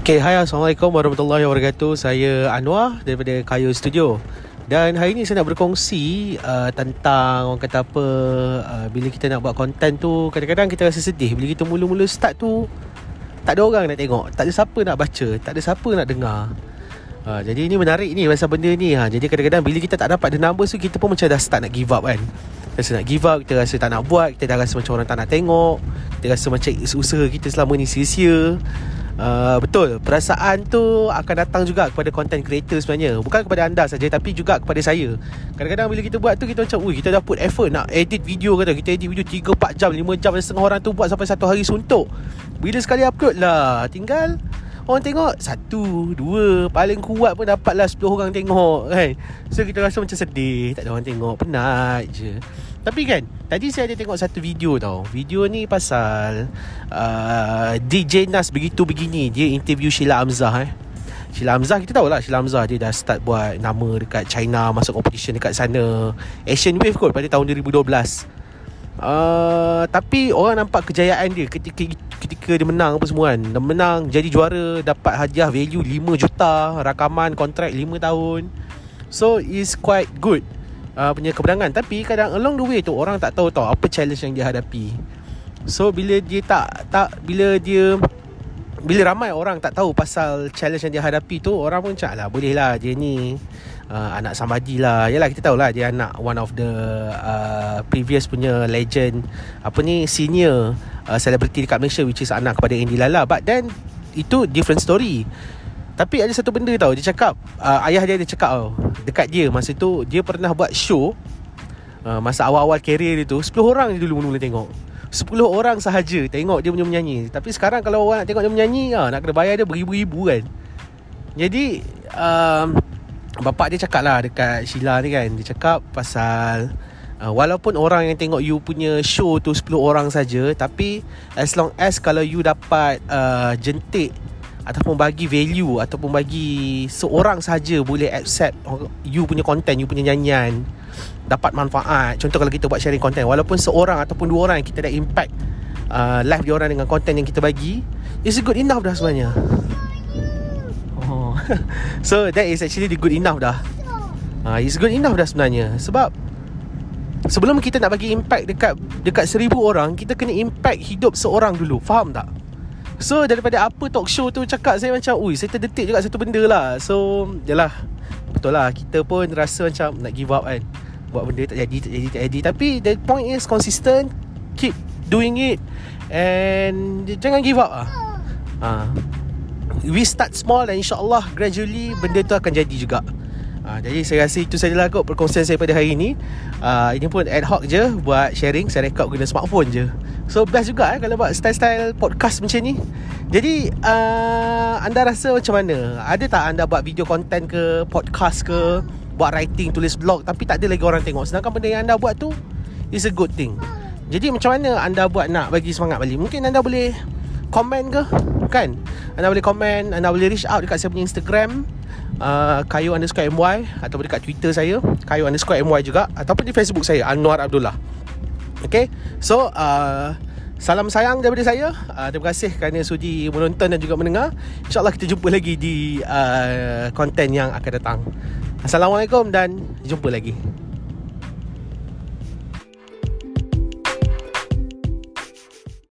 Okay, hai Assalamualaikum warahmatullahi wabarakatuh. Saya Anwar daripada Kayu Studio. Dan hari ni saya nak berkongsi uh, Tentang orang kata apa uh, Bila kita nak buat konten tu Kadang-kadang kita rasa sedih. Bila kita mula-mula start tu Tak ada orang nak tengok. Tak ada siapa nak baca. Tak ada siapa nak dengar. Uh, Jadi ini menarik ni Pasal benda ni. Ha. Jadi kadang-kadang bila kita tak dapat the numbers tu Kita pun macam dah start nak give up kan. Rasa nak give up Kita rasa tak nak buat Kita dah rasa macam orang tak nak tengok. Kita rasa macam usaha kita selama ni sia-sia Uh, betul. Perasaan tu akan datang juga kepada content creator sebenarnya. Bukan kepada anda saja tapi juga kepada saya. Kadang-kadang bila kita buat tu kita macam ui kita dah put effort nak edit video kata. Kita edit video 3 4 jam 5 jam setengah orang tu buat sampai satu hari suntuk. Bila sekali upload lah tinggal Orang tengok Satu Dua Paling kuat pun dapatlah 10 orang tengok kan? So kita rasa macam sedih. Tak ada orang tengok Penat je Tapi kan Tadi saya ada tengok satu video tau. Video ni pasal uh, DJ Nas begitu begini. Dia interview Sheila Amzah eh. Sheila Hamzah kita tahu lah Sheila Hamzah dia dah start buat nama dekat China Masuk competition dekat sana. Asian Wave kot pada tahun 2012 uh, Tapi orang nampak kejayaan dia ketika ketika dia menang apa semua kan. Dia menang jadi juara Dapat hadiah value 5 juta Rakaman kontrak 5 tahun. So it's quite good uh, Punya kemenangan. Tapi kadang along the way tu Orang tak tahu tau Apa challenge yang dia hadapi. So bila dia tak tak Bila dia Bila ramai orang tak tahu Pasal challenge yang dia hadapi tu Orang pun cakap lah Boleh lah dia ni uh, Anak Samadi lah. Yalah kita tahu lah Dia anak one of the uh, Previous punya legend Apa ni Senior uh, Celebrity dekat Malaysia Which is anak kepada Andy Lala But then Itu different story Tapi ada satu benda tau Dia cakap uh, Ayah dia ada cakap tau Dekat dia Masa tu Dia pernah buat show uh, Masa awal-awal career dia tu 10 orang dia dulu mula-mula tengok. 10 orang sahaja Tengok dia punya menyanyi. Tapi sekarang kalau orang nak tengok dia menyanyi ha, Nak kena bayar dia beribu-ribu kan. Jadi um, Bapak dia cakap lah Dekat Sheila ni kan Dia cakap pasal uh, Walaupun orang yang tengok you punya show tu 10 orang saja Tapi As long as kalau you dapat uh, Jentik Ataupun bagi value Ataupun bagi Seorang saja boleh accept You punya content You punya nyanyian Dapat manfaat. Contoh kalau kita buat sharing content Walaupun seorang Ataupun dua orang kita dah impact uh, Live dia orang dengan content yang kita bagi It's good enough dah sebenarnya. So that is actually the good enough dah. Uh, It's good enough dah sebenarnya. Sebab Sebelum kita nak bagi impact dekat dekat seribu orang Kita kena impact hidup seorang dulu. Faham tak? So daripada apa talk show tu cakap Saya macam Ui saya terdetik juga satu benda lah. So Yalah Betul lah. Kita pun rasa macam Nak give up kan. Buat benda tak jadi Tak jadi tak jadi. Tapi the point is consistent. Keep doing it And Jangan give up lah. Uh, we start small dan insyaAllah gradually benda tu akan jadi juga Ha, jadi saya rasa itu sajalah kot perkongsian saya pada hari ini. Uh, Ini pun ad hoc je buat sharing Saya rekod guna smartphone je. So best juga eh kalau buat style-style podcast macam ni. Jadi uh, anda rasa macam mana? Ada tak anda buat video content ke podcast ke Buat writing, tulis blog Tapi tak ada lagi orang tengok? Sedangkan benda yang anda buat tu Is a good thing. Jadi macam mana anda buat nak bagi semangat balik? Mungkin anda boleh komen ke? Kan anda boleh komen anda boleh reach out dekat saya punya Instagram uh, kayu underscore my ataupun dekat Twitter saya kayu underscore my juga ataupun di Facebook saya Anwar Abdullah. Okay? So uh, Salam sayang daripada saya. Uh, Terima kasih kerana sudi menonton dan juga mendengar. InsyaAllah kita jumpa lagi di uh, Konten yang akan datang. Assalamualaikum dan Jumpa lagi